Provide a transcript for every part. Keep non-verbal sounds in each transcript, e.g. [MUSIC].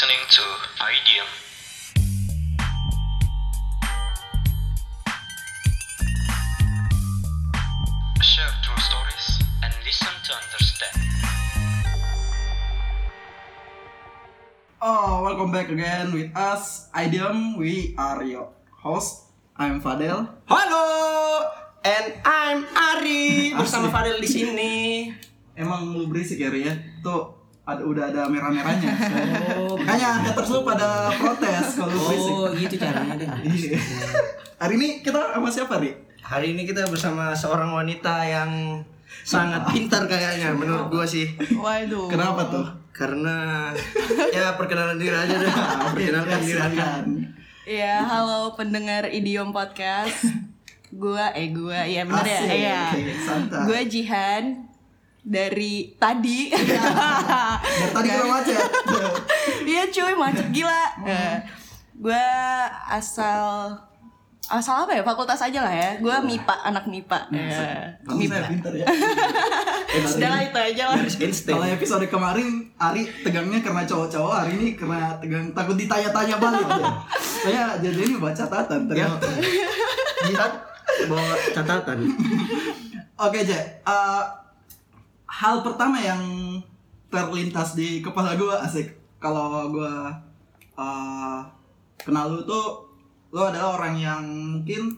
listening to IDM. Share true stories and listen to understand. Oh, welcome back again with us, Idiom. We are your host. I'm Fadel. Halo, and I'm Ari [LAUGHS] bersama Fadel di sini. Emang lu berisik ya, Ri, ya? Tuh, ada, udah ada merah-merahnya. [LAUGHS] Oh, Makanya haters lu pada protes kalau lu berisik. Oh, gitu caranya deh. [LAUGHS] Iya. Hari ini kita sama siapa, Ri? Hari ini kita bersama seorang wanita yang sangat pintar kayaknya menurut gua sih. Waduh. Kenapa tuh? Karena ya perkenalan diri aja deh. [LAUGHS] Perkenalkan Ya, diri Anda. silakan. Ya, halo pendengar Idiom Podcast. gua eh gua ya bener ya. Iya. Gua Jihan dari tadi. [LAUGHS] Dari tadi kita macet. [LAUGHS] Iya cuy, macet gila. Eh, gua asal asal apa ya? Fakultas aja lah ya. Gua MIPA, anak MIPA. Ya, Kamu MIPA. saya pintar ya. [LAUGHS] Sudah lah itu aja lah. Kalau episode kemarin Ari tegangnya karena cowok-cowok, hari ini karena tegang takut ditanya-tanya balik ya. Saya jadi ini baca catatan Ya. ternyata. Jihad bawa catatan. Oke, Je. Eh, hal pertama yang terlintas di kepala gue asik. Kalau gue eh, kenal lu tuh, lu adalah orang yang mungkin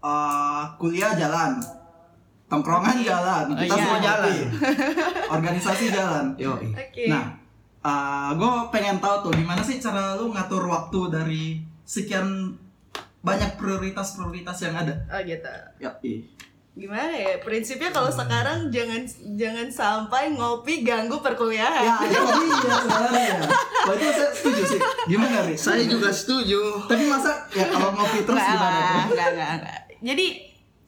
eh, kuliah jalan, tongkrongan jalan, Oh, kita iya. semua jalan. [LAUGHS] organisasi jalan. Yo. Oke. Nah, gue pengen tahu tuh gimana sih cara lu ngatur waktu dari sekian banyak prioritas-prioritas yang ada. Oh gitu. Ya, ih. Gimana ya? Prinsipnya kalau sekarang jangan jangan sampai ngopi ganggu perkuliahan. Ya, itu dia sebenarnya. Wah itu saya setuju sih. Gimana Ri? Saya juga setuju. Tapi masa ya kalau ngopi terus Enggak, gimana tuh? enggak, enggak, enggak. Jadi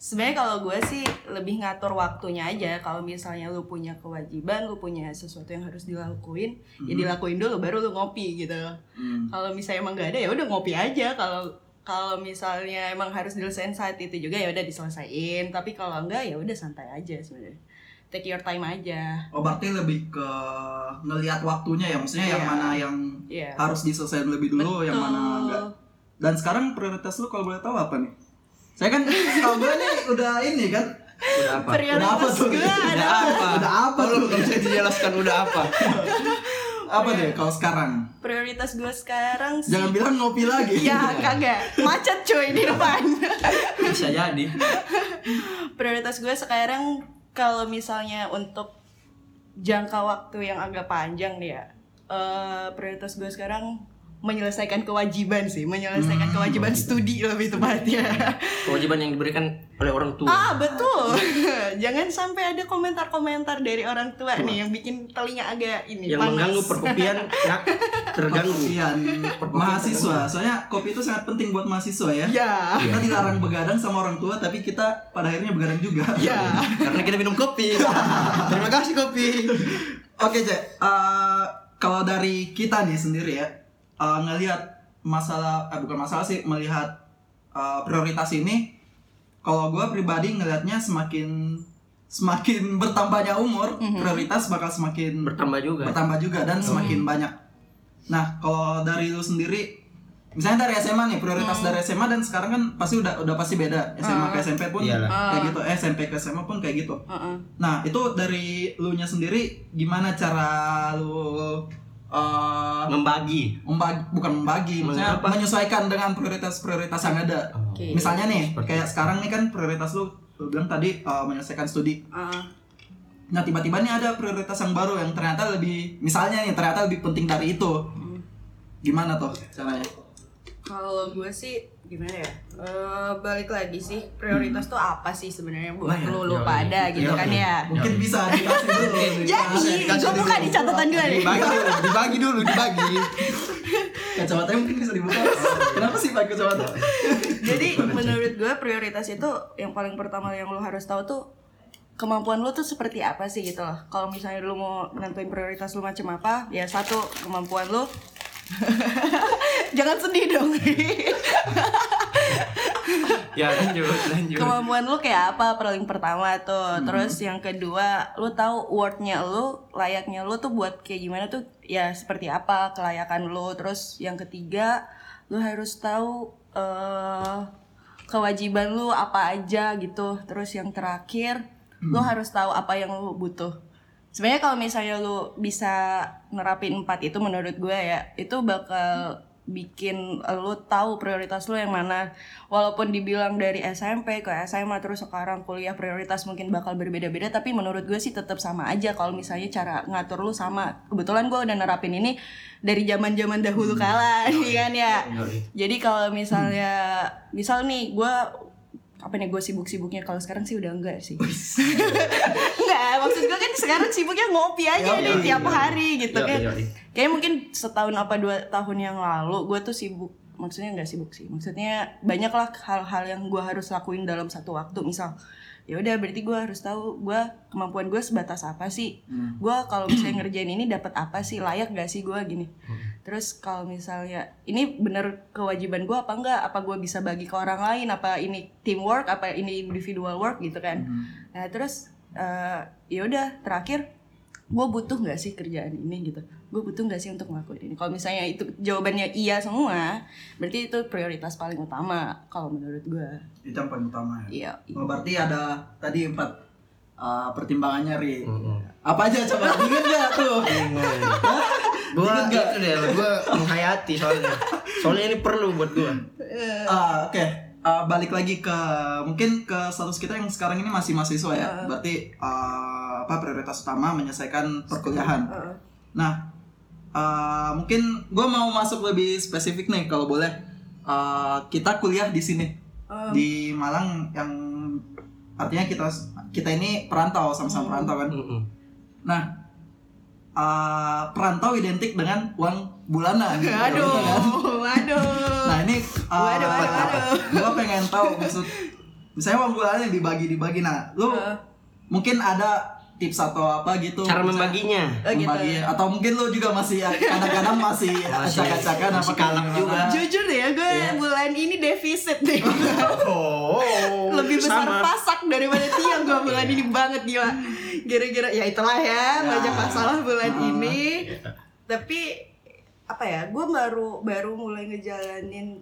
sebenarnya kalau gue sih lebih ngatur waktunya aja. Kalau misalnya lu punya kewajiban, lu punya sesuatu yang harus dilakuin, ya dilakuin dulu baru lu ngopi gitu. Hmm. Kalau misalnya emang nggak ada ya udah ngopi aja. Kalau kalau misalnya emang harus diselesaikan saat itu juga ya udah diselesain. Tapi kalau enggak ya udah santai aja sebenarnya. Take your time aja. Oh berarti lebih ke ngelihat waktunya ya, maksudnya yang Iya. mana yang Iya. harus diselesaikan lebih dulu, yang mana Betul. enggak. Dan sekarang prioritas lu kalau boleh tahu apa nih? Saya kan kalau gue nih udah ini kan, Udah apa? Udah apa Prioritas tuh? Udah ada apa? Udah apa Tolong tuh? dong saya dijelaskan udah apa. [LAUGHS] apa deh kalau sekarang? prioritas gue sekarang sih. Jangan bilang ngopi lagi. Ya kagak, macet cuy di depan. [LAUGHS] Bisa jadi. Prioritas gue sekarang kalau misalnya untuk jangka waktu yang agak panjang nih ya, eh, prioritas gue sekarang menyelesaikan kewajiban sih, menyelesaikan kewajiban studi lebih tepatnya. Kewajiban yang diberikan oleh orang tua. ah betul, [LAUGHS] jangan sampai ada komentar-komentar dari orang tua nih yang bikin telinga agak ini yang panas. mengganggu perkopian ya terganggu. Perkopian mahasiswa. Soalnya kopi itu sangat penting buat mahasiswa ya. Ya, Kita dilarang begadang sama orang tua, tapi kita pada akhirnya begadang juga. ya. Karena kita minum kopi. [LAUGHS] Terima kasih kopi. Oke, Cek. Eh, kalau dari kita nih sendiri ya, eh, ngelihat masalah, eh, bukan masalah sih, melihat eh, prioritas ini, kalau gue pribadi ngelihatnya semakin semakin [LAUGHS] bertambahnya umur, prioritas bakal semakin Bertambah juga. bertambah juga dan semakin banyak. Nah, kalau dari lu sendiri, misalnya dari SMA nih, prioritas dari SMA dan sekarang kan pasti udah udah pasti beda. SMA ke SMP pun Iyalah. kayak gitu, eh, SMP ke SMA pun kayak gitu. Heeh. Nah, itu dari lu nya sendiri gimana cara lu eh Membagi. membagi bukan membagi, maksudnya menyesuaikan dengan prioritas-prioritas yang ada. Oke. Misalnya nih, Seperti kayak sekarang nih kan prioritas lu lu bilang tadi eh, menyelesaikan studi. Ah. Nah, tiba-tiba nih ada prioritas yang baru yang ternyata lebih misalnya nih ternyata lebih penting dari itu. Gimana tuh caranya? Kalau gue sih gimana ya? Eh, balik lagi sih prioritas tuh apa sih sebenarnya buat Nah, ya, lu lu yoi. pada gitu Yoi. kan ya? Mungkin bisa dikasih dulu. [LAUGHS] Jadi, gue buka dulu. di catatan gue nih. Dibagi dulu, dibagi dulu, dibagi. Kacamatanya mungkin bisa dibuka. Kenapa sih pakai kacamata? Jadi menurut gue prioritas itu yang paling pertama yang lu harus tahu tuh kemampuan lu tuh seperti apa sih gitu loh. Kalau misalnya lu mau menentuin prioritas lu macam apa, ya satu kemampuan lu [LAUGHS] Jangan sedih dong. [LAUGHS] ya lanjut lanjut. Kemampuan lu kayak apa paling pertama tuh? Terus yang kedua lu tahu wordnya lu layaknya lu tuh buat kayak gimana tuh? Ya seperti apa kelayakan lu? Terus yang ketiga lu harus tahu eh kewajiban lu apa aja gitu. Terus yang terakhir lu harus tahu apa yang lu butuh sebenarnya kalau misalnya lu bisa nerapin empat itu menurut gue ya itu bakal bikin lu tahu prioritas lu yang mana. Walaupun dibilang dari SMP ke SMA terus sekarang kuliah prioritas mungkin bakal berbeda-beda tapi menurut gue sih tetap sama aja kalau misalnya cara ngatur lu sama. Kebetulan gue udah nerapin ini dari zaman zaman dahulu kala [LAUGHS] iya kan ya? Jadi kalau misalnya misal nih gue apa nih gue sibuk-sibuknya? Kalau sekarang sih udah enggak sih. [LAUGHS] Enggak maksud gue kan sekarang sibuknya ngopi aja nih tiap hari gitu Yoi, kan. yoi. kayaknya mungkin setahun apa dua tahun yang lalu gue tuh sibuk. Maksudnya nggak sibuk sih. Maksudnya banyak lah hal-hal yang gue harus lakuin dalam satu waktu. Misal ya udah berarti gue harus tahu gue kemampuan gue sebatas apa sih. Gue kalau misalnya ngerjain ini dapat apa sih? Layak gak sih gue gini. Terus kalau misalnya ini bener kewajiban gue apa enggak? Apa gue bisa bagi ke orang lain? Apa ini teamwork? Apa ini individual work gitu kan? Nah terus eh, ya udah terakhir gue butuh nggak sih kerjaan ini gitu gue butuh nggak sih untuk ngelakuin ini kalau misalnya itu jawabannya iya semua berarti itu prioritas paling utama kalau menurut gue Itu yang paling utama ya. iya Oh, berarti ada tadi empat uh, pertimbangannya ri. Mm-mm. Apa aja coba inget gak tuh? [LAUGHS] nggak? itu deh gua menghayati soalnya soalnya ini perlu buat gua Ah, Oke, Uh, balik lagi ke mungkin ke status kita yang sekarang ini masih mahasiswa ya. Berarti uh, apa prioritas utama menyelesaikan perkuliahan. Nah, uh, mungkin gue mau masuk lebih spesifik nih kalau boleh. Uh, kita kuliah di sini di Malang yang artinya kita kita ini perantau sama-sama perantau kan. Mm-mm. Nah, uh, perantau identik dengan uang bulanan. [LAUGHS] aduh Gitu kan? waduh Nah ini uh, Waduh, waduh, waduh. Gua pengen tahu maksud Misalnya uang bulanan yang dibagi-dibagi Nah lu Heeh. mungkin ada tips atau apa gitu cara membaginya Oh, gitu. membagi atau mungkin lu juga masih kadang-kadang masih [LAUGHS] acak-acakan apa kalap gimana. juga. jujur deh ya gue Iya. bulan ini defisit deh [LAUGHS] oh lebih besar sama. pasak daripada tiang gue bulan ini banget gila gara-gara ya itulah ya banyak masalah bulan Ah. ini tapi apa ya gue baru baru mulai ngejalanin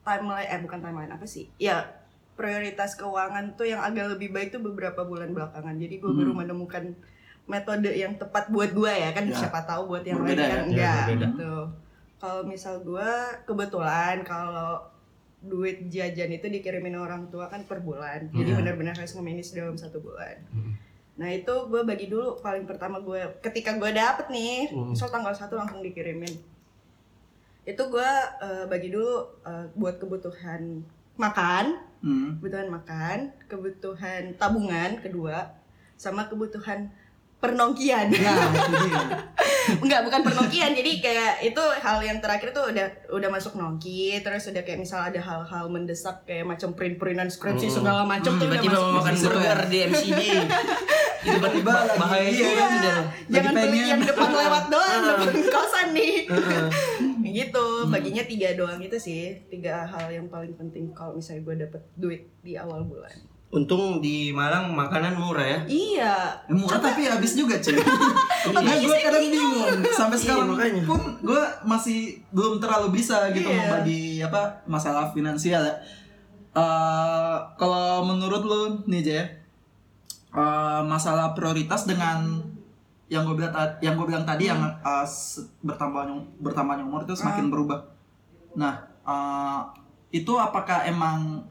timeline eh bukan timeline apa sih ya prioritas keuangan tuh yang agak lebih baik tuh beberapa bulan belakangan. Jadi gue baru menemukan metode yang tepat buat gue ya kan? Ya. siapa tahu buat yang lain Berbeda kan? Ya? enggak Ya, gitu. Kalau misal gue kebetulan kalau duit jajan itu dikirimin orang tua kan per bulan. Jadi Iya. benar-benar harus nge-manage dalam satu bulan. Nah itu gue bagi dulu. Paling pertama gue ketika gue dapet nih Hmm. misal tanggal satu langsung dikirimin. Itu gue eh, bagi dulu eh, buat kebutuhan makan Hmm. kebutuhan makan kebutuhan tabungan kedua sama kebutuhan pernongkian Ya itu dia [LAUGHS] Enggak, bukan pernongkian. Jadi kayak itu hal yang terakhir tuh udah udah masuk nongki, terus udah kayak misal ada hal-hal mendesak kayak macam print-printan skripsi Hmm. segala macam tuh udah tiba-tiba masuk mau makan burger ya. di MCD [LAUGHS] tiba-tiba lagi- bahaya iya, iya. Jangan beli yang depan lewat doang, depan kosan nih. Heeh. gitu, baginya tiga doang itu sih. Tiga hal yang paling penting kalau misalnya gue dapet duit di awal bulan. untung di Malang makanan murah ya Iya. Eh, Murah tapi habis juga cuy [LAUGHS] Nah gue saya kadang bingung. bingung Sampai Iya, sekarang makanya. pun gue masih belum terlalu bisa gitu Iya. membagi apa masalah finansial ya Eh, Kalau menurut lu nih Jay eh, Masalah prioritas dengan yang gue bilang yang gue bilang tadi yang eh, se- bertambahnya bertambahnya umur itu semakin berubah. Nah, eh, itu apakah emang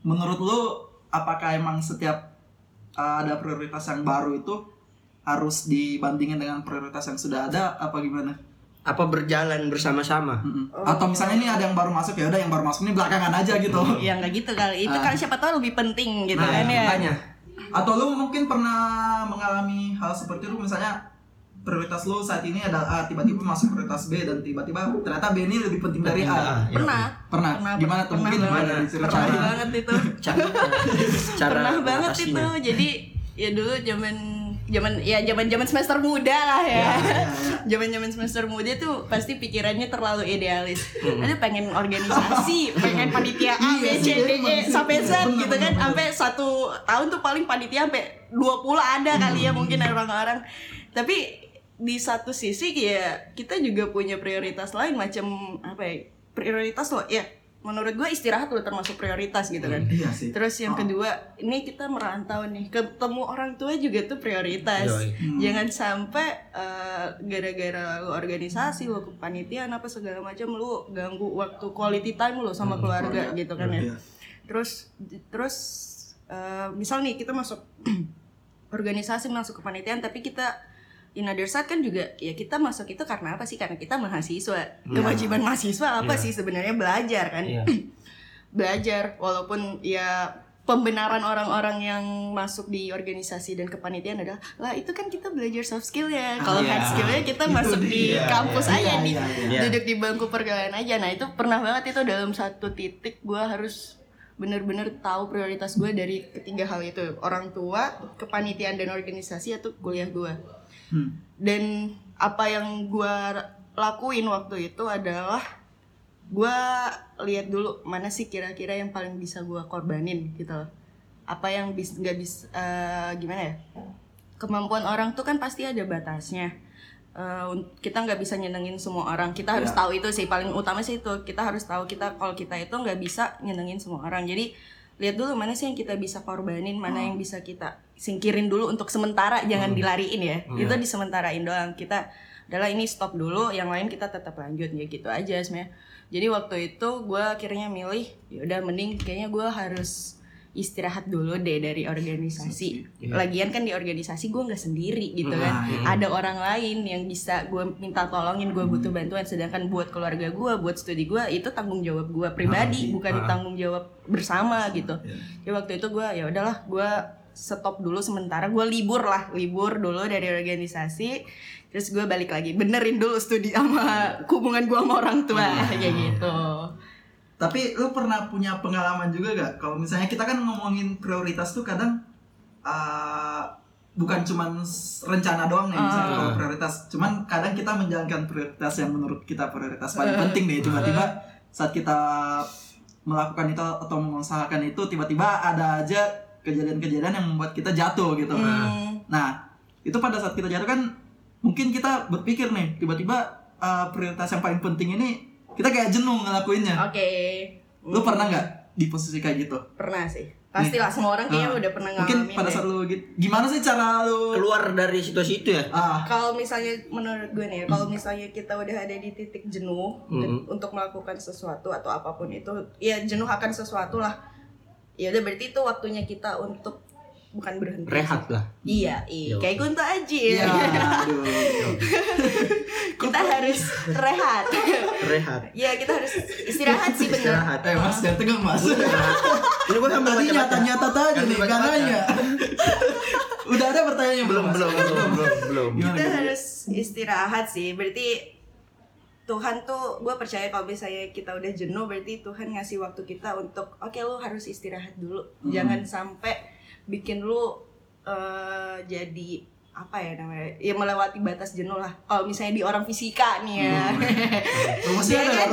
menurut lu apakah emang setiap eh, ada prioritas yang baru itu harus dibandingin dengan prioritas yang sudah ada apa gimana? apa berjalan bersama-sama Mm-mm. Atau misalnya ini ada yang baru masuk ya udah yang baru masuk ini belakangan aja gitu. Ya nggak gitu kali. Itu Ah. kan siapa tahu lebih penting gitu nah kan ya. makanya Atau lu mungkin pernah mengalami hal seperti itu misalnya prioritas lu saat ini adalah A tiba-tiba masuk prioritas B dan tiba-tiba ternyata B ini lebih penting dari A. Ya, Pernah. Pernah? Pernah, Gimana tuh? pernah Mungkin banget. gimana? Pernah banget itu. cara cara pernah banget itu jadi ya dulu zaman zaman ya zaman zaman semester muda lah ya. Ya, [LAUGHS] ya, ya. zaman zaman semester muda tuh pasti pikirannya terlalu idealis. Hmm. ada pengen organisasi pengen panitia A B Iya C D E sampai Z gitu kan. sampai satu tahun tuh paling panitia sampai 20 ada kali ya mungkin orang-orang. Tapi di satu sisi ya kita juga punya prioritas lain macam apa ya prioritas loh ya menurut gue istirahat udah termasuk prioritas gitu kan Iya sih. Terus yang Oh. kedua, ini kita merantau nih, ketemu orang tua juga tuh prioritas. Yoi. Hmm. Jangan sampai eh, gara-gara lu organisasi, lu kepanitiaan apa segala macam lu ganggu waktu quality time lu sama keluarga gitu kan ya. Iya. Terus terus eh, misal nih kita masuk [CLEARS THROAT] organisasi masuk kepanitiaan tapi kita in other side kan juga ya kita masuk itu karena apa sih karena kita mahasiswa kewajiban mahasiswa apa Iya. sih sebenarnya belajar kan Iya. [CLEARS THROAT] belajar walaupun ya pembenaran orang-orang yang masuk di organisasi dan kepanitiaan adalah lah itu kan kita belajar soft skill ya kalau Iya. hard skillnya kita Itu masuk di dia. kampus Iya, aja iya, di iya, iya. duduk di bangku pergaulan aja nah itu pernah banget itu dalam satu titik gue harus bener-bener tahu prioritas gue dari ketiga hal itu orang tua kepanitiaan dan organisasi atau kuliah gue Hmm. dan apa yang gue lakuin waktu itu adalah gue lihat dulu mana sih kira-kira yang paling bisa gue korbanin gitu loh. Apa yang bis nggak bisa eh, gimana ya? Kemampuan orang tuh kan pasti ada batasnya. Un- kita nggak bisa nyenengin semua orang. Kita harus Ya. tahu itu sih paling utama sih itu. Kita harus tahu kita kalau kita itu nggak bisa nyenengin semua orang. Jadi lihat dulu mana sih yang kita bisa korbanin mana yang bisa kita singkirin dulu untuk sementara jangan dilariin ya. Itu disementarain doang. Kita adalah ini stop dulu yang lain kita tetap lanjut ya gitu aja sebenarnya. Jadi waktu itu gue akhirnya milih ya udah mending kayaknya gue harus istirahat dulu deh dari organisasi. Iya. lagian kan di organisasi gue nggak sendiri gitu Nah, kan. iya. ada orang lain yang bisa gue minta tolongin gue butuh bantuan. Sedangkan buat keluarga gue buat studi gue itu tanggung jawab gue pribadi Ah, bukan ah. tanggung jawab bersama gitu. Iya. ya waktu itu gue ya udahlah gue stop dulu sementara. Gue libur lah libur dulu dari organisasi. Terus gue balik lagi benerin dulu studi sama hubungan gue sama orang tua [LAUGHS] kayak gitu Tapi lu pernah punya pengalaman juga gak? Kalau misalnya kita kan ngomongin prioritas tuh kadang uh, bukan cuman rencana doang nih misalnya Ah. kalau prioritas. Cuman kadang kita menjalankan prioritas yang menurut kita prioritas paling Eh. penting nih. Tiba-tiba saat kita melakukan itu atau mengusahakan itu tiba-tiba ada aja kejadian-kejadian yang membuat kita jatuh gitu. Hmm. Nah, itu pada saat kita jatuh kan mungkin kita berpikir nih, tiba-tiba uh, prioritas yang paling penting ini kita kayak jenuh ngelakuinnya. oke Lu pernah nggak di posisi kayak gitu? pernah sih pastilah semua orang kayaknya Ah, udah pernah Mungkin ngalamin pada deh. saat lu gitu, gimana sih cara lu Keluar dari situasi itu ya? ah kalau misalnya menurut gue nih, kalau misalnya kita udah ada di titik jenuh Mhm. untuk melakukan sesuatu atau apa pun itu, ya jenuh akan sesuatu lah. Ya udah berarti itu waktunya kita untuk bukan berhenti. Rehat lah. Iya, iya. Kayak Kunto Aji. Iya, aduh. [LAUGHS] kita harus rehat. Rehat. ya kita harus istirahat sih bener. Istirahat. Eh mas, jangan tegang mas. Ini gua sambil Tadi baca-baca. nyata-nyata tadi nih, gak baca-baca. nanya. Udah ada pertanyaannya Belum, belum, belum, belum, belum. Kita harus istirahat sih berarti Tuhan tuh gue percaya kalau misalnya kita udah jenuh berarti Tuhan ngasih waktu kita untuk oke lu harus istirahat dulu Hmm. jangan sampai bikin lu eh, jadi apa ya namanya ya melewati batas jenuh lah kalau misalnya di orang fisika nih ya [LAUGHS] Iya ada nggak?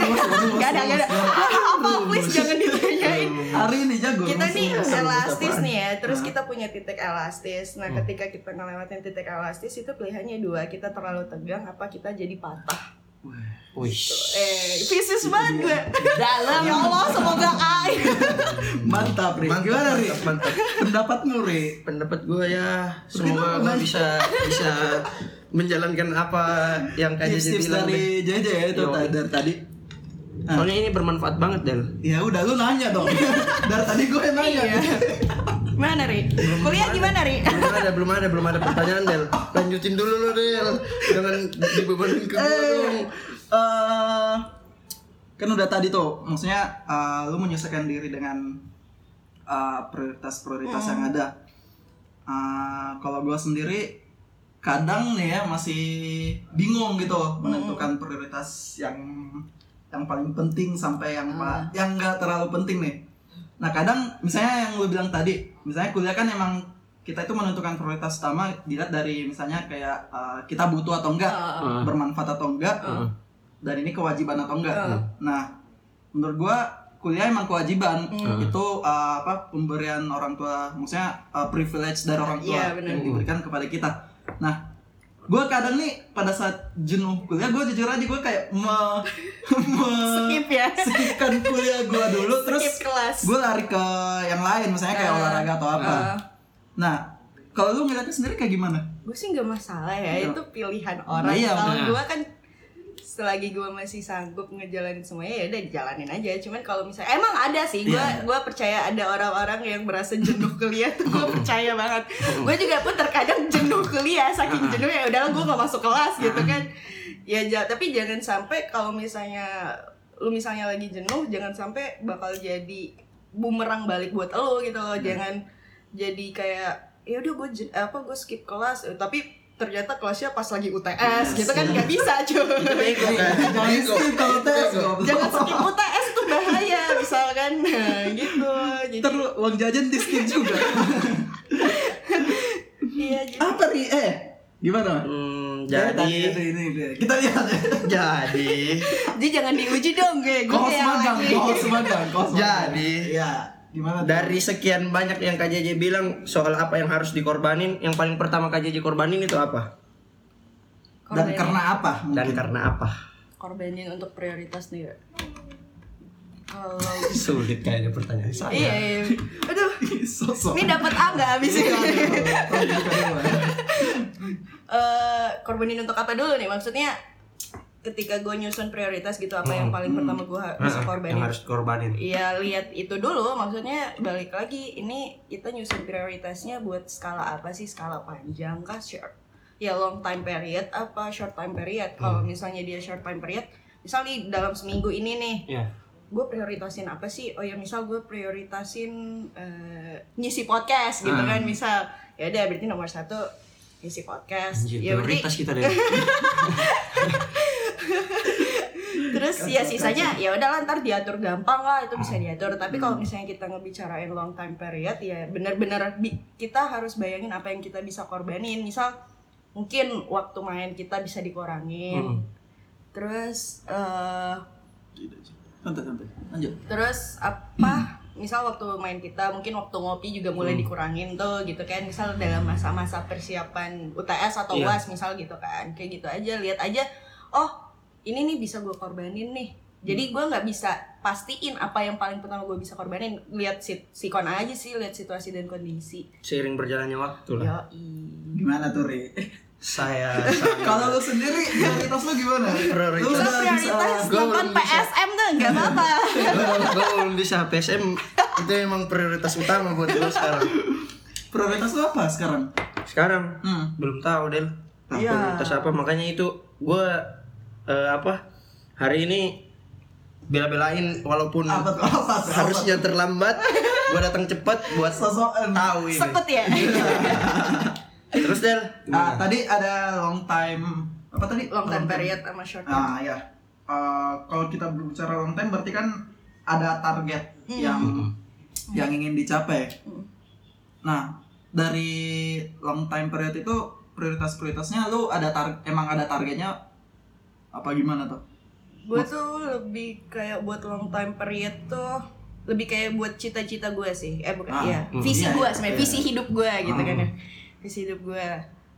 Ada, gak ada. Apa please jangan ditanyain. Hari ini jago. Kita nih elastis nih ya, terus kita punya titik elastis. Nah, ketika kita ngelewatin titik elastis itu pilihannya dua, kita terlalu tegang apa kita jadi patah. Wih. Eh, Pisces banget gue. Dalam. Ya Allah, semoga air. Mantap, Ri. Mantap, Gimana, Ri? mantap, mantap. Pendapatmu, Ri? Pendapat gue ya, semoga gue bisa bisa menjalankan apa yang Kak Jeje Tips-tips bilang dari. JJ ya itu dari tadi. Soalnya ini bermanfaat banget Del. Ya udah lu nanya dong. [LAUGHS] dari tadi gue yang nanya. Iya. Mana, Ri? Kuliah gimana, Ri? Belum ada, belum ada, belum ada pertanyaan Del. Lanjutin dulu lo Del. Jangan dibebanin ke gue dong. Eh, eh, kan udah tadi tuh, maksudnya eh, lu menyesuaikan diri dengan eh, prioritas-prioritas yang ada. Eh, kalau gua sendiri kadang nih ya masih bingung gitu menentukan prioritas yang yang paling penting sampai yang pa- yang nggak terlalu penting nih. Nah kadang misalnya yang lu bilang tadi, misalnya kuliah kan emang kita itu menentukan prioritas utama dilihat dari misalnya kayak uh, kita butuh atau enggak, Uh, bermanfaat atau enggak, Heeh. dan ini kewajiban atau enggak. Uh. Nah, menurut gua kuliah emang kewajiban. Hmm. Itu uh, apa pemberian orang tua, maksudnya uh, privilege dari orang tua Iya, benar. yang diberikan kepada kita. Nah, gua kadang nih pada saat jenuh kuliah, gua jujur aja gua kayak me, [LAUGHS] me- skip ya. skipkan kuliah gua dulu terus skip kelas. gue lari ke yang lain misalnya kayak Uh, olahraga atau apa. uh. nah kalau lu ngeliatnya sendiri kayak gimana? Gue sih nggak masalah ya Iya. itu pilihan orang. Iya, kalau gue kan selagi gue masih sanggup ngejalanin semuanya ya udah dijalanin aja. Cuman kalau misalnya emang ada sih gue Iya. gua percaya ada orang-orang yang merasa jenuh kuliah tuh gue [LAUGHS] percaya banget. Gue juga pun terkadang jenuh kuliah saking [LAUGHS] jenuh ya udahlah gue nggak masuk kelas gitu kan. Ya tapi jangan sampai kalau misalnya lu misalnya lagi jenuh jangan sampai bakal jadi bumerang balik buat lo gitu loh. Jangan jadi kayak ya udah gue apa gue skip kelas. Tapi ternyata kelasnya pas lagi UTS gitu kan nggak bisa cuy. Bego kan? jangan skip goblok. jangan skip UTS tuh bahaya misalkan. Nah, [LAUGHS] gitu jadi lu uang jajan di skip juga. Iya jadi apa ri? Eh gimana? Hmm, jadi itu ini deh. kita lihat. Ya jadi jadi jangan diuji dong gue gue kayak magang lagi. kos magang kos magang. Jadi, ya gimana tuh? dari sekian banyak yang KJJ bilang soal apa yang harus dikorbanin, yang paling pertama KJJ korbanin itu apa? dan Korbanin. karena apa Dan mungkin? karena apa? korbanin untuk prioritas nih ya kalau Sulit kayaknya pertanyaan saya. iya, iya. aduh [LAUGHS] sosok ini dapat A nggak abis Iya, ini aduh, aduh, aduh. eh korbanin untuk apa dulu nih maksudnya ketika gue nyusun prioritas gitu apa yang paling pertama gue bisa Ah, korbanin. yang harus dikorbanin. Iya lihat itu dulu maksudnya balik lagi ini kita nyusun prioritasnya buat skala apa sih? Skala panjang kah? Short ya long time period apa? Short time period. Kalau misalnya dia short time period misal nih dalam seminggu ini nih Iya. gue prioritasin apa sih? Oh ya misal gue prioritasin eh, ngisi podcast gitu Ah. kan misal. Ya udah berarti nomor satu ngisi podcast. Anjir, ya berarti prioritas kita deh. [LAUGHS] [LAUGHS] terus ya sisanya ya udahlah ntar diatur gampang lah itu bisa diatur. Tapi kalau misalnya kita ngebicarain long time period ya benar-benar kita harus bayangin apa yang kita bisa korbanin. Misal mungkin waktu main kita bisa dikurangin. Hmm. terus eh, santai santai. Lanjut. terus apa misal waktu main kita mungkin waktu ngopi juga mulai dikurangin tuh gitu kan. Misal dalam masa-masa persiapan UTS atau Iya. UAS misal gitu kan. Kayak gitu aja lihat aja oh ini nih bisa gue korbanin nih jadi gue nggak bisa pastiin apa yang paling pertama gue bisa korbanin lihat si sikon aja sih lihat situasi dan kondisi Seiring berjalannya waktu lah. yo gimana tuh ri Saya [LAUGHS] kalau lu sendiri prioritas lu gimana Prioritas. lu udah prioritas Gua nonton. PSM tuh nggak apa-apa gue belum bisa PSM itu emang prioritas utama buat gue sekarang. prioritas lu apa sekarang Sekarang hmm. belum tahu Del. Nah, Iya. Prioritas apa makanya itu gue eh, apa hari ini bela-belain walaupun apa tuh apa tuh harusnya terlambat gue datang cepat buat sosokan tahu ini. sekut ya Terus Del, Ah, tadi ada long time apa tadi long time period sama short time Ah ya. Eh, kalau kita berbicara long time berarti kan ada target Hmm. yang yang ingin dicapai. Hmm. Nah, dari long time period itu prioritas-prioritasnya lu ada tar emang ada targetnya apa gimana tuh? gue tuh lebih kayak buat long time period tuh lebih kayak buat cita-cita gue sih. Eh bukan Ah, iya. hmm, visi iya, gue iya, sebenarnya iya. visi hidup gue gitu kan Hmm. ya. Visi hidup gue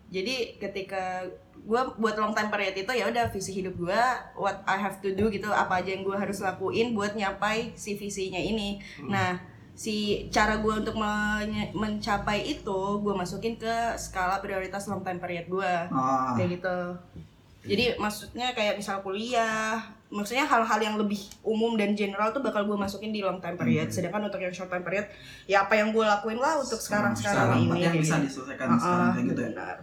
jadi ketika gue buat long time period itu ya udah visi hidup gue what I have to do gitu apa aja yang gue harus lakuin buat nyapai si visinya ini. Nah si cara gue untuk mencapai itu gue masukin ke skala prioritas long time period gue Ah, kayak gitu jadi maksudnya kayak misal kuliah maksudnya hal-hal yang lebih umum dan general tuh bakal gue masukin di long time period Hmm. sedangkan untuk yang short time period ya apa yang gue lakuin lah untuk sekarang sekarang sekarang, ini yang kayak bisa gitu. diselesaikan Ah, sekarang kayak gitu ya. benar.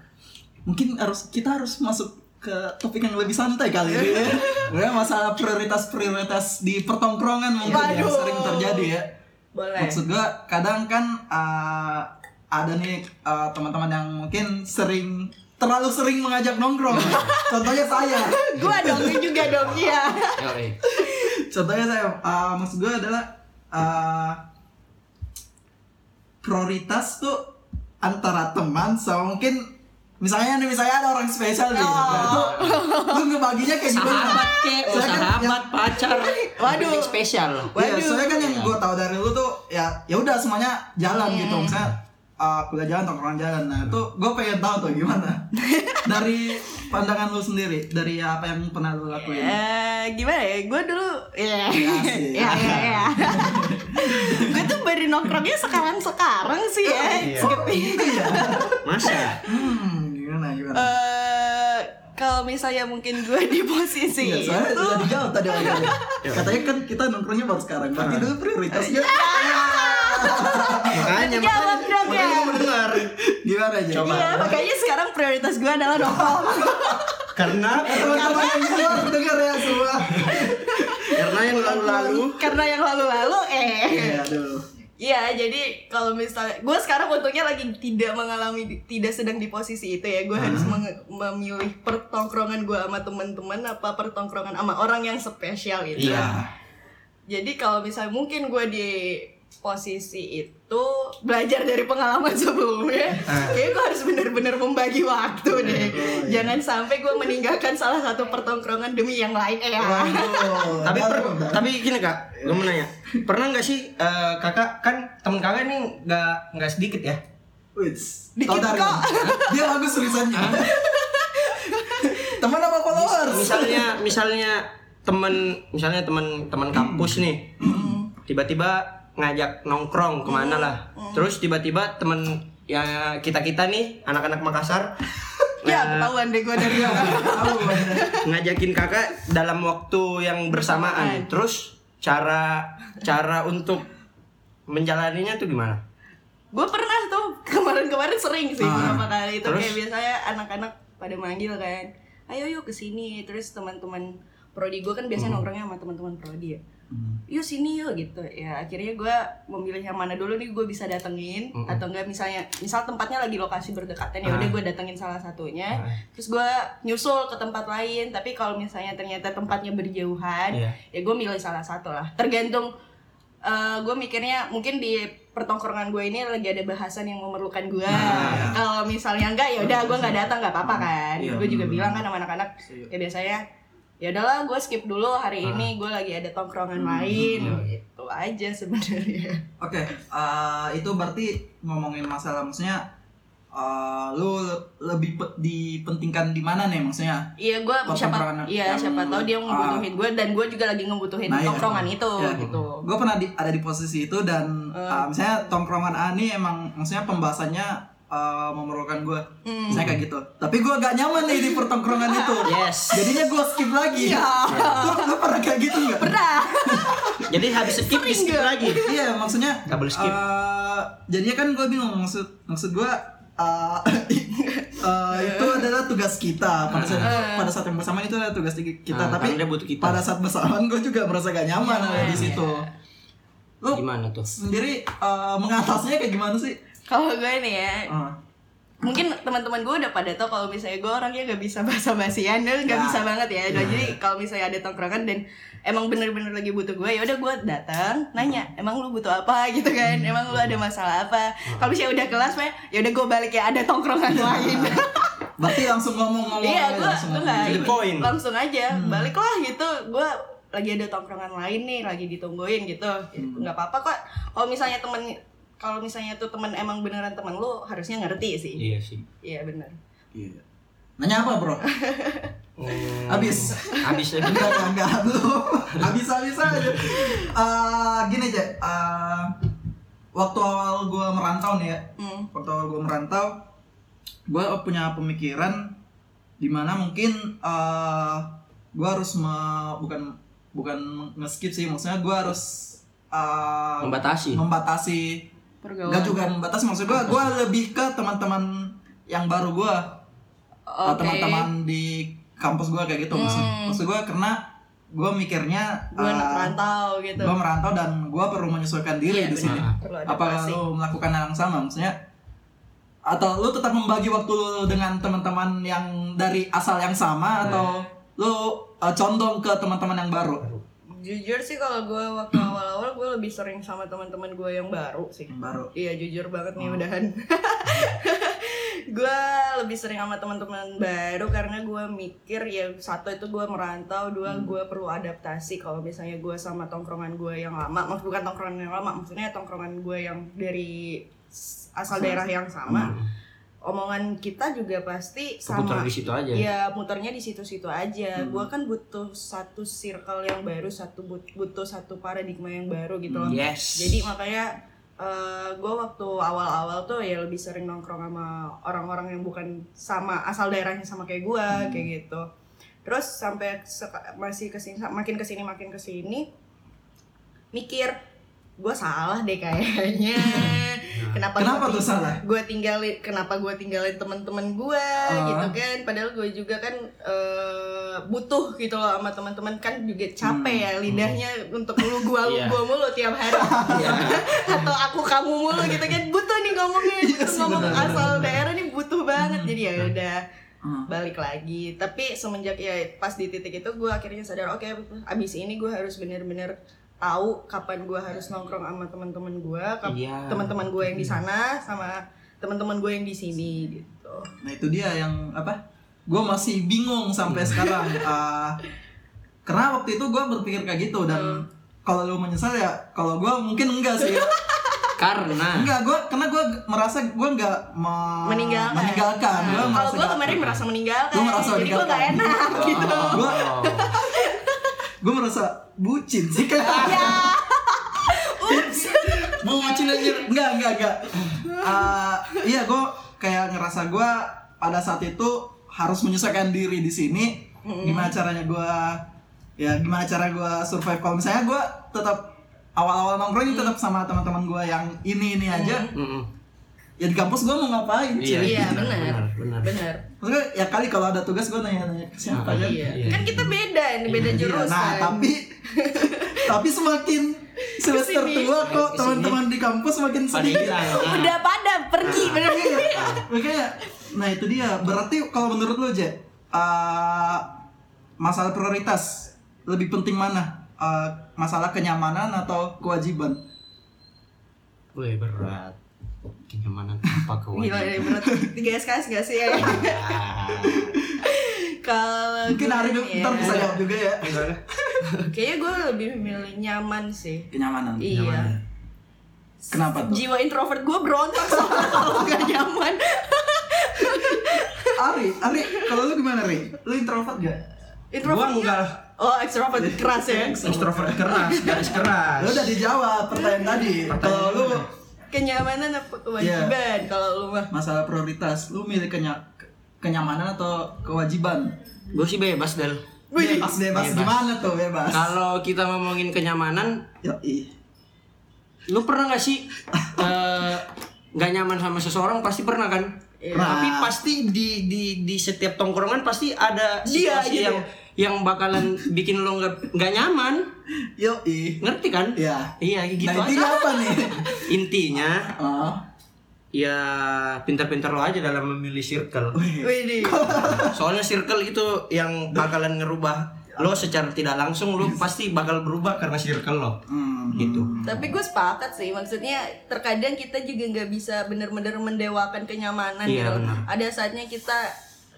Mungkin harus kita harus masuk ke topik yang lebih santai kali ini ya. [LAUGHS] Ya, masalah prioritas-prioritas di pertongkrongan mungkin yang Waduh. sering terjadi ya. boleh Maksud gua kadang kan uh, ada nih uh, teman-teman yang mungkin sering terlalu sering mengajak nongkrong. Contohnya saya. [LAUGHS] gue dong juga dong iya Contohnya saya uh, maksud gua adalah uh, prioritas tuh antara teman sama mungkin misalnya nih misalnya ada orang spesial nih Oh. nah, itu lu ngebaginya kayak gimana sahabat kek oh, kan sahabat pacar Waduh. Yang spesial Iya, Waduh. soalnya kan yang gue tahu dari lu tuh ya ya udah semuanya jalan Hmm. gitu misalnya uh, kuliah jalan tongkrongan jalan nah itu gue pengen tahu tuh gimana [LAUGHS] dari pandangan lu sendiri dari apa yang pernah lu lakuin Eh, gimana ya? Gue dulu ya. Asik. [LAUGHS] ya ya ya. [LAUGHS] gue tuh baru nongkrongnya sekarang-sekarang sih ya. Iya. oh gitu ya masa hmm gimana gimana Eh, kalau misalnya mungkin gue di posisi Iya, itu soalnya sudah dijawab tadi awalnya. Katanya kan kita nongkrongnya baru sekarang. Berarti dulu prioritasnya makanya Jawab makanya dong, makanya ya. gue mau dengar gimana aja? Coba. Iya, makanya sekarang prioritas gue adalah nongkrong. [LAUGHS] karena Teman-teman yang luar dengar ya semua. karena yang lalu-lalu Karena yang lalu-lalu eh. Iya, aduh. Iya, jadi kalau misalnya gue sekarang untungnya lagi tidak mengalami tidak sedang di posisi itu ya. Gue harus menge- memilih pertongkrongan gue sama teman-teman apa pertongkrongan sama orang yang spesial itu. iya Jadi kalau misalnya mungkin gue di posisi itu belajar dari pengalaman [LAUGHS] sebelumnya, kayaknya gue harus bener-bener membagi waktu deh. Jangan sampai gue meninggalkan salah satu pertongkrongan demi yang lain eh ya. Tapi per, tapi gini kak gue mau nanya pernah nggak sih eh, kakak kan temen kakak ini nggak nggak sedikit ya Wits. Dikit kok. [LAUGHS] Dia bagus tulisannya. Teman apa followers? misalnya misalnya temen misalnya temen teman kampus nih tiba-tiba ngajak nongkrong ke mana lah. Terus tiba-tiba temen ya kita kita nih anak-anak Makassar. [LAUGHS] Ya, ketahuan deh gue dari [LAUGHS] ngajakin kakak dalam waktu yang bersamaan. Terus cara cara untuk menjalaninya tuh gimana gue pernah tuh kemarin-kemarin sering sih Ah, beberapa kali itu. Terus? kayak biasanya anak-anak pada manggil kan ayo yuk ke sini terus teman-teman prodi gue kan biasanya nongkrongnya sama teman-teman prodi ya yuk sini yuk gitu ya akhirnya gue memilih yang mana dulu nih gue bisa datengin Mm-mm. atau enggak misalnya misal tempatnya lagi lokasi berdekatan ya udah Ah. gue datengin salah satunya Ah. terus gue nyusul ke tempat lain tapi kalau misalnya ternyata tempatnya berjauhan Iya. ya gue milih salah satu lah tergantung gue mikirnya mungkin di pertongkrongan gue ini lagi ada bahasan yang memerlukan gue Nah. kalau misalnya enggak ya udah gue nggak datang nggak apa-apa kan Iya, gue juga bilang kan sama anak-anak Iya. ya biasanya ya udahlah gue skip dulu hari Ah. ini gue lagi ada tongkrongan Hmm, lain iya. itu aja sebenarnya [LAUGHS] Oke, eh, itu berarti ngomongin masalah maksudnya eh, lu lebih pe- dipentingkan di mana nih maksudnya? iya gue siapa iya siapa tahu dia ah. ngebutuhin gue dan gue juga lagi ngebutuhin Nah, iya. tongkrongan itu Ya, gitu Gue pernah di, ada di posisi itu dan Eh. uh, misalnya tongkrongan A ini emang maksudnya pembahasannya uh, memerlukan gue, Hmm. misalnya kayak gitu. Tapi gue gak nyaman nih di pertongkrongan itu. Yes. Jadinya gue skip lagi. Iya. Lu, lu pernah kayak gitu nggak? pernah [LAUGHS] jadi habis skip di skip lagi Iya, maksudnya [LAUGHS] Double skip. uh, jadinya kan gue bingung maksud maksud gue uh, uh, itu adalah tugas kita pada saat pada saat yang bersamaan itu adalah tugas kita Nah, tapi butuh kita. pada saat bersamaan gue juga merasa gak nyaman ada di situ lu gimana tuh sendiri uh, mengatasnya kayak gimana sih kalau gue nih ya Uh, mungkin teman-teman gue udah pada tau kalau misalnya gue orangnya gak bisa bahasa basian dan gak bisa banget ya. Nah, jadi kalau misalnya ada tongkrongan dan emang bener-bener lagi butuh gue ya udah gue datang nanya emang lu butuh apa? [LAUGHS] gitu kan. Emang lu ada masalah apa? Kalau misalnya udah kelas mah ya udah gue balik ya ada tongkrongan [LAUGHS] lain. Berarti langsung ngomong-ngomong iya gue langsung langsung aja baliklah gitu. Gue lagi ada tongkrongan lain nih lagi ditungguin gitu. Nggak apa-apa kok. Kalau misalnya temen kalau misalnya tuh temen emang beneran temen lu harusnya ngerti sih. Iya sih. Iya bener. Iya. nanya apa bro? Hmm, [LAUGHS] Habis. habis lagi enggak enggak, enggak belum habis habis aja. Eh, gini aja eh, waktu awal gue merantau nih ya. Hmm. waktu awal gue merantau gue punya pemikiran di mana mungkin eh gue harus me- bukan bukan nge-skip sih. Maksudnya gue harus eh, Membatasi. membatasi pergaulan Enggak juga membatasi maksud gue gue lebih ke teman-teman yang baru gue Oke. teman-teman di kampus gue kayak gitu maksud, Hmm. maksud gue karena gue mikirnya gue anak eh, rantau gitu gue merantau dan gue perlu menyesuaikan diri Iya, di sini. adaptasi. lu melakukan hal yang sama maksudnya? Atau lu tetap membagi waktu lu dengan teman-teman yang dari asal yang sama atau lu uh, condong ke teman-teman yang baru? Jujur sih kalau gue waktu [CLEARS THROAT] awal-awal gue lebih sering sama teman-teman gue yang baru sih. Baru. Iya jujur banget nih Oh. udahan. [LAUGHS] gue lebih sering sama teman-teman baru karena gue mikir ya satu itu gue merantau, dua Hmm. gue perlu adaptasi. Kalau misalnya gue sama tongkrongan gue yang lama, maksud bukan tongkrongan yang lama, maksudnya tongkrongan gue yang dari asal daerah yang sama. Omongan kita juga pasti sama. di situ aja. Iya, muternya di situ-situ aja. Gua kan butuh satu circle yang baru, satu but- butuh satu paradigma yang baru gitu loh. Yes. Jadi makanya eh gue waktu awal-awal tuh ya lebih sering nongkrong sama orang-orang yang bukan sama asal daerahnya sama kayak gue kayak gitu. Terus sampai masih ke sini makin ke sini makin ke sini mikir gue salah deh kayaknya. [LAUGHS] Kenapa, Kenapa tuh salah? Gue tinggalin kenapa gue tinggalin teman-teman gue Ah. gitu kan. Padahal gue juga kan eh, butuh gitu loh sama teman-teman kan juga capek ya lidahnya untuk lu gua lu Iya. gua mulu tiap hari. [LAUGHS] Atau aku kamu mulu gitu kan butuh nih ngomongnya Iya butuh sih, ngomong bener, asal bener. daerah nih butuh banget. Jadi ya udah Hmm. balik lagi. Tapi semenjak ya pas di titik itu gue akhirnya sadar oke abis ini gue harus bener-bener tahu kapan gue harus nongkrong sama teman-teman gue, Iya. teman-teman gue yang di sana sama teman-teman gue yang di sini gitu. Nah itu dia yang apa? Gue masih bingung sampai sekarang. [LAUGHS] Ah, karena waktu itu gue berpikir kayak gitu dan kalau lu menyesal ya, kalau gue mungkin enggak sih. [LAUGHS] Karena enggak, gue karena gue merasa gue enggak me- meninggalkan. meninggalkan. Gua Nah, kalau gue kemarin merasa meninggalkan, Lu merasa jadi gue gak enak gitu. Gue Oh. gue merasa bucin sih kayak. [LAUGHS] Ya, [LAUGHS] bucin anjir. Enggak, enggak, enggak. Ah, iya gue kayak ngerasa gue pada saat itu harus menyesuaikan diri di sini. Gimana caranya gue ya gimana cara gue survive kalau misalnya gue tetap awal-awal nongkrong ini tetap sama teman-teman gue yang ini ini aja Mm-mm. ya di kampus gue mau ngapain Iya, iya benar, benar. benar. Maksudnya ya kali kalau ada tugas gue nanya-nanya ke siapa Ah, kan Iya. Iya. kan kita beda, ini beda Iya, jurusan. nah tapi [LAUGHS] tapi semakin semester Ke sini. tua kok Ke sini. teman-teman di kampus makin Pada sedikit. [LAUGHS] Ah. Udah pada pergi bener makanya nah itu dia berarti kalau menurut lo Je uh, masalah prioritas lebih penting mana Uh, masalah kenyamanan atau kewajiban Wih berat. Kenyamanan apa Gila kewajiban? deh berat Tiga SKS gak sih? Ya? Kalau mungkin gue hari ntar ya, bisa jawab juga ya. Kayaknya gue lebih milih nyaman sih. Kenyamanan. Iya. kenyamanan. kenapa tuh? Jiwa introvert gue berontak soalnya [LAUGHS] kalau gak nyaman. Ari Ari kalau lu gimana Ri? Lu introvert gak Introvert Gua enggak. Oh extrovert keras ya? Extrovert keras, garis keras. lu udah dijawab pertanyaan tadi. Kalau lu Kenyamanan apa kewajiban Kalau lu mah masalah prioritas lu milih kenya kenyamanan atau kewajiban Gue sih bebas Del. Wih. bebas, bebas Bebas. gimana tuh bebas Kalau kita ngomongin kenyamanan, Yoi. lu pernah gak sih [LAUGHS] eh, nggak nyaman sama seseorang pasti pernah kan? Iya. Tapi pasti di di di setiap tongkrongan pasti ada Dia situasi gitu yang yang bakalan bikin lo nggak nggak nyaman, Yoi. ngerti kan? Iya. Iya gitu nah aja. intinya apa nih [LAUGHS] Intinya oh. ya pintar-pintar lo aja dalam memilih circle. Wih Soalnya circle itu yang bakalan ngerubah lo secara tidak langsung lo pasti bakal berubah karena circle lo. Hmm. Gitu. Tapi gue sepakat sih, maksudnya terkadang kita juga nggak bisa bener-bener mendewakan kenyamanan Iya, gitu. benar. Ada saatnya kita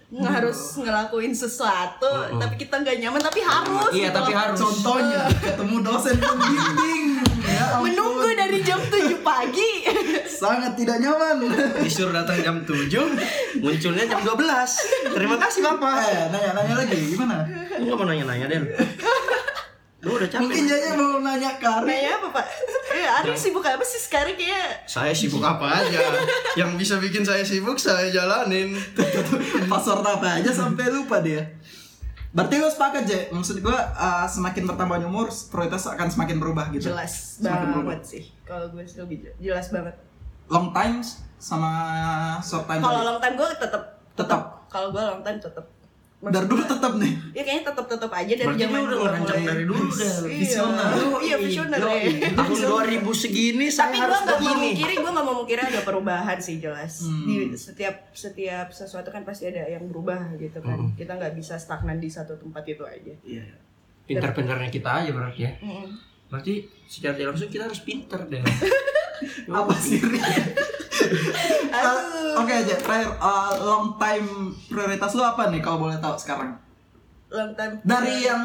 nggak harus ngelakuin sesuatu, tapi kita nggak nyaman, tapi harus. Iya, gitu tapi harus. contohnya ketemu dosen pembimbing [LAUGHS] ya ampun. Menunggu dari jam 7 pagi. [LAUGHS] sangat tidak nyaman [LAUGHS] Disuruh datang jam 7, munculnya jam 12. Terima kasih Bapak. eh nanya nanya lagi gimana Lu nggak mau nanya-nanya, Del? Lu udah capek. mungkin Jaya mau nanya ke Ari Nanya apa pak? Eh Ari sibuk apa sih sekarang kayak Saya sibuk apa aja? Yang bisa bikin saya sibuk saya jalanin. password apa aja sampai lupa dia berarti lu sepakat Je maksud gua uh, semakin bertambahnya umur prioritas akan semakin berubah gitu jelas semakin berubah banget sih. Kalau gue sih lebih jelas banget. Long time sama short time Kalau long time gue tetap Tetap. Kalau gue long time tetap. dari dulu tetap nih Ya kayaknya tetap tetap aja dari Berarti zaman lu udah mulai. dari dulu Del. Iya. Visioner. Iya, visioner ya. Tahun 2000 segini Tapi gue harus nggak mau mungkiri, gue nggak mau mungkiri ada perubahan sih jelas. Hmm. Di setiap setiap sesuatu kan pasti ada yang berubah gitu kan. Kita nggak bisa stagnan di satu tempat itu aja. iya pintar-pintarnya kita aja berarti ya Mm. Berarti secara tidak langsung kita harus pintar deh. [LAUGHS] Apa sih? [LAUGHS] Uh, Oke aja, terakhir uh, long time prioritas lu apa nih kalau boleh tahu sekarang? long time Dari yang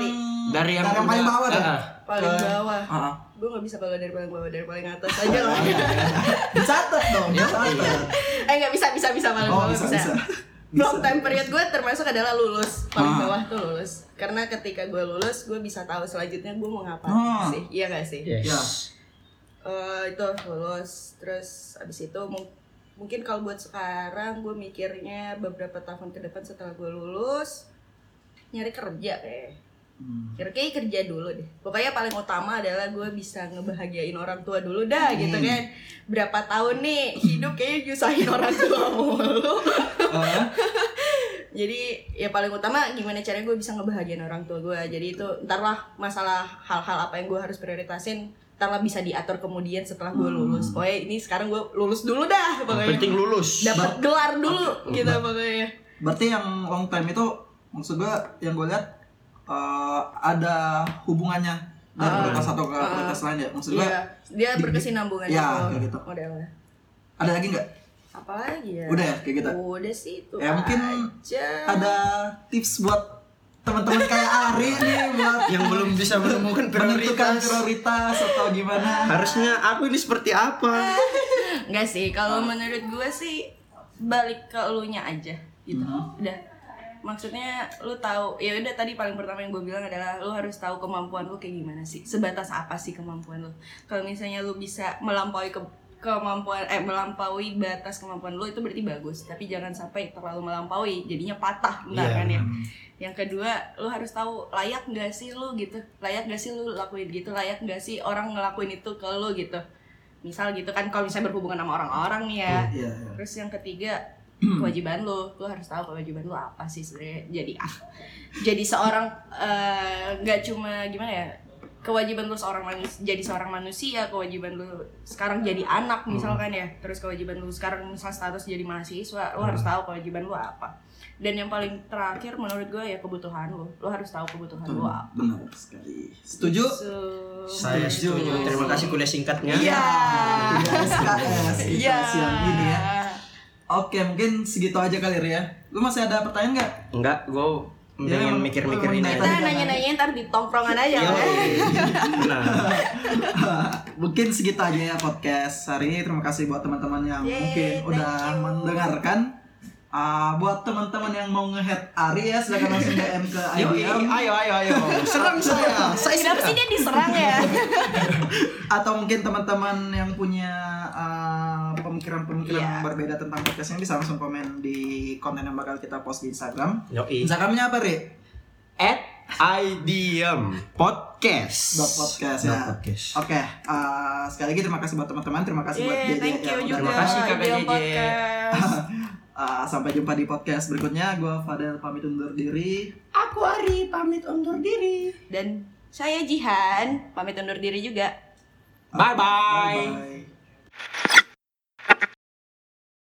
dari yang paling udah- bawah deh. Ah, paling bawah. Ah, gue nggak bisa kalau dari paling bawah dari paling atas aja lah. [LAUGHS] Dicatat dong, dicatat. eh nggak bisa bisa bisa paling Oh, bawah bisa, bisa, bisa. long time period gue termasuk adalah lulus. Paling Ah. bawah tuh lulus karena ketika gue lulus gue bisa tahu selanjutnya gue mau ngapain Ah. sih iya gak sih yes. Ya. Eh, itu lulus terus abis itu mung- mungkin kalau buat sekarang gue mikirnya beberapa tahun ke depan setelah gue lulus nyari kerja kayak Hmm. Kira-kira kerja dulu deh. Pokoknya paling utama adalah gue bisa ngebahagiain orang tua dulu dah gitu Hmm. kan. Berapa tahun nih hidup kayaknya nyusahin orang tua mulu. [LAUGHS] Ah, Jadi ya paling utama gimana caranya gue bisa ngebahagiain orang tua gue. Jadi itu ntarlah masalah hal-hal apa yang gue harus prioritasin ntarlah bisa diatur kemudian setelah gue Hmm. lulus. Pokoknya ini sekarang gue lulus dulu dah Yang pokoknya. penting lulus Dapat gelar dulu gitu pokoknya. Berarti yang long time itu maksud gua yang gue lihat uh, ada hubungannya dari Ah. prioritas satu ke Ah. prioritas lain ya. Maksud gua Iya, dia di- berkesinambungan kayak gitu. modelnya. ada lagi nggak? Apalagi ya? Udah ya kayak gitu. Udah sih itu. Ya, mungkin aja. Ada tips buat teman-teman kayak Ari nih buat [LAUGHS] yang belum bisa menemukan menentukan prioritas prioritas atau gimana? harusnya aku ini seperti apa [LAUGHS] Enggak sih, kalau menurut gue sih balik ke elunya aja gitu. Hmm. Udah. Maksudnya lu tahu, ya udah tadi paling pertama yang gue bilang adalah lu harus tahu kemampuan lu kayak gimana sih. Sebatas apa sih kemampuan lu? Kalau misalnya lu bisa melampaui ke kemampuan eh melampaui batas kemampuan lu itu berarti bagus. Tapi jangan sampai terlalu melampaui jadinya patah ntar Iya. kan ya? Yang kedua lu harus tahu layak nggak sih lu gitu? Layak nggak sih lu lakuin gitu? Layak nggak sih orang ngelakuin itu ke lu gitu? Misal gitu kan kalau misalnya berhubungan sama orang-orang nih ya. Iya, iya. terus yang ketiga [CLEARS THROAT] kewajiban lu lu harus tahu kewajiban lu apa sih sebenarnya. Jadi ah jadi seorang eh, nggak cuma gimana ya kewajiban lu seorang manusia jadi seorang manusia kewajiban lu sekarang jadi anak misalkan ya terus kewajiban lu sekarang misal status jadi mahasiswa lu harus tahu kewajiban lu apa dan yang paling terakhir menurut gue ya kebutuhan lu lu harus tahu kebutuhan lu apa Benar sekali. Setuju? So- saya setuju terima kasih kuliah singkatnya Iya. Gitu Iya. siang ini ya. Oke, mungkin segitu aja kali Ria. Lu masih ada pertanyaan nggak? enggak gue Ya, pengen emang- mikir-mikirin emang aja kita nanya-nanya ntar di tongkrongan aja. Yo, kan [LAUGHS] nah. [LAUGHS] Mungkin segitu aja ya podcast hari ini. Terima kasih buat teman-teman yang Yeay, mungkin udah you. mendengarkan. Ah, buat teman-teman yang mau nge-head Ari ya silakan langsung DM ke Yo, IBM ayo ayo ayo [LAUGHS] serang saya. Saya kenapa sih dia diserang ya? Atau mungkin teman-teman yang punya ah, pemikiran-pemikiran yang berbeda tentang podcast ini bisa langsung komen di konten yang bakal kita post di Instagram. Yoi. Instagramnya apa, Ri? at IDM podcast Dot podcast ya. Dot podcast. Oke, ah, sekali lagi terima kasih buat teman-teman, terima kasih buat Yeay, JJ thank you yang udah juga Terima kasih, Kakak Ideal JJ. Podcast. Ah, [LAUGHS] sampai jumpa di podcast berikutnya. Gua Fadel pamit undur diri. aku Ari pamit undur diri Dan saya Jihan, pamit undur diri juga. bye bye Bye.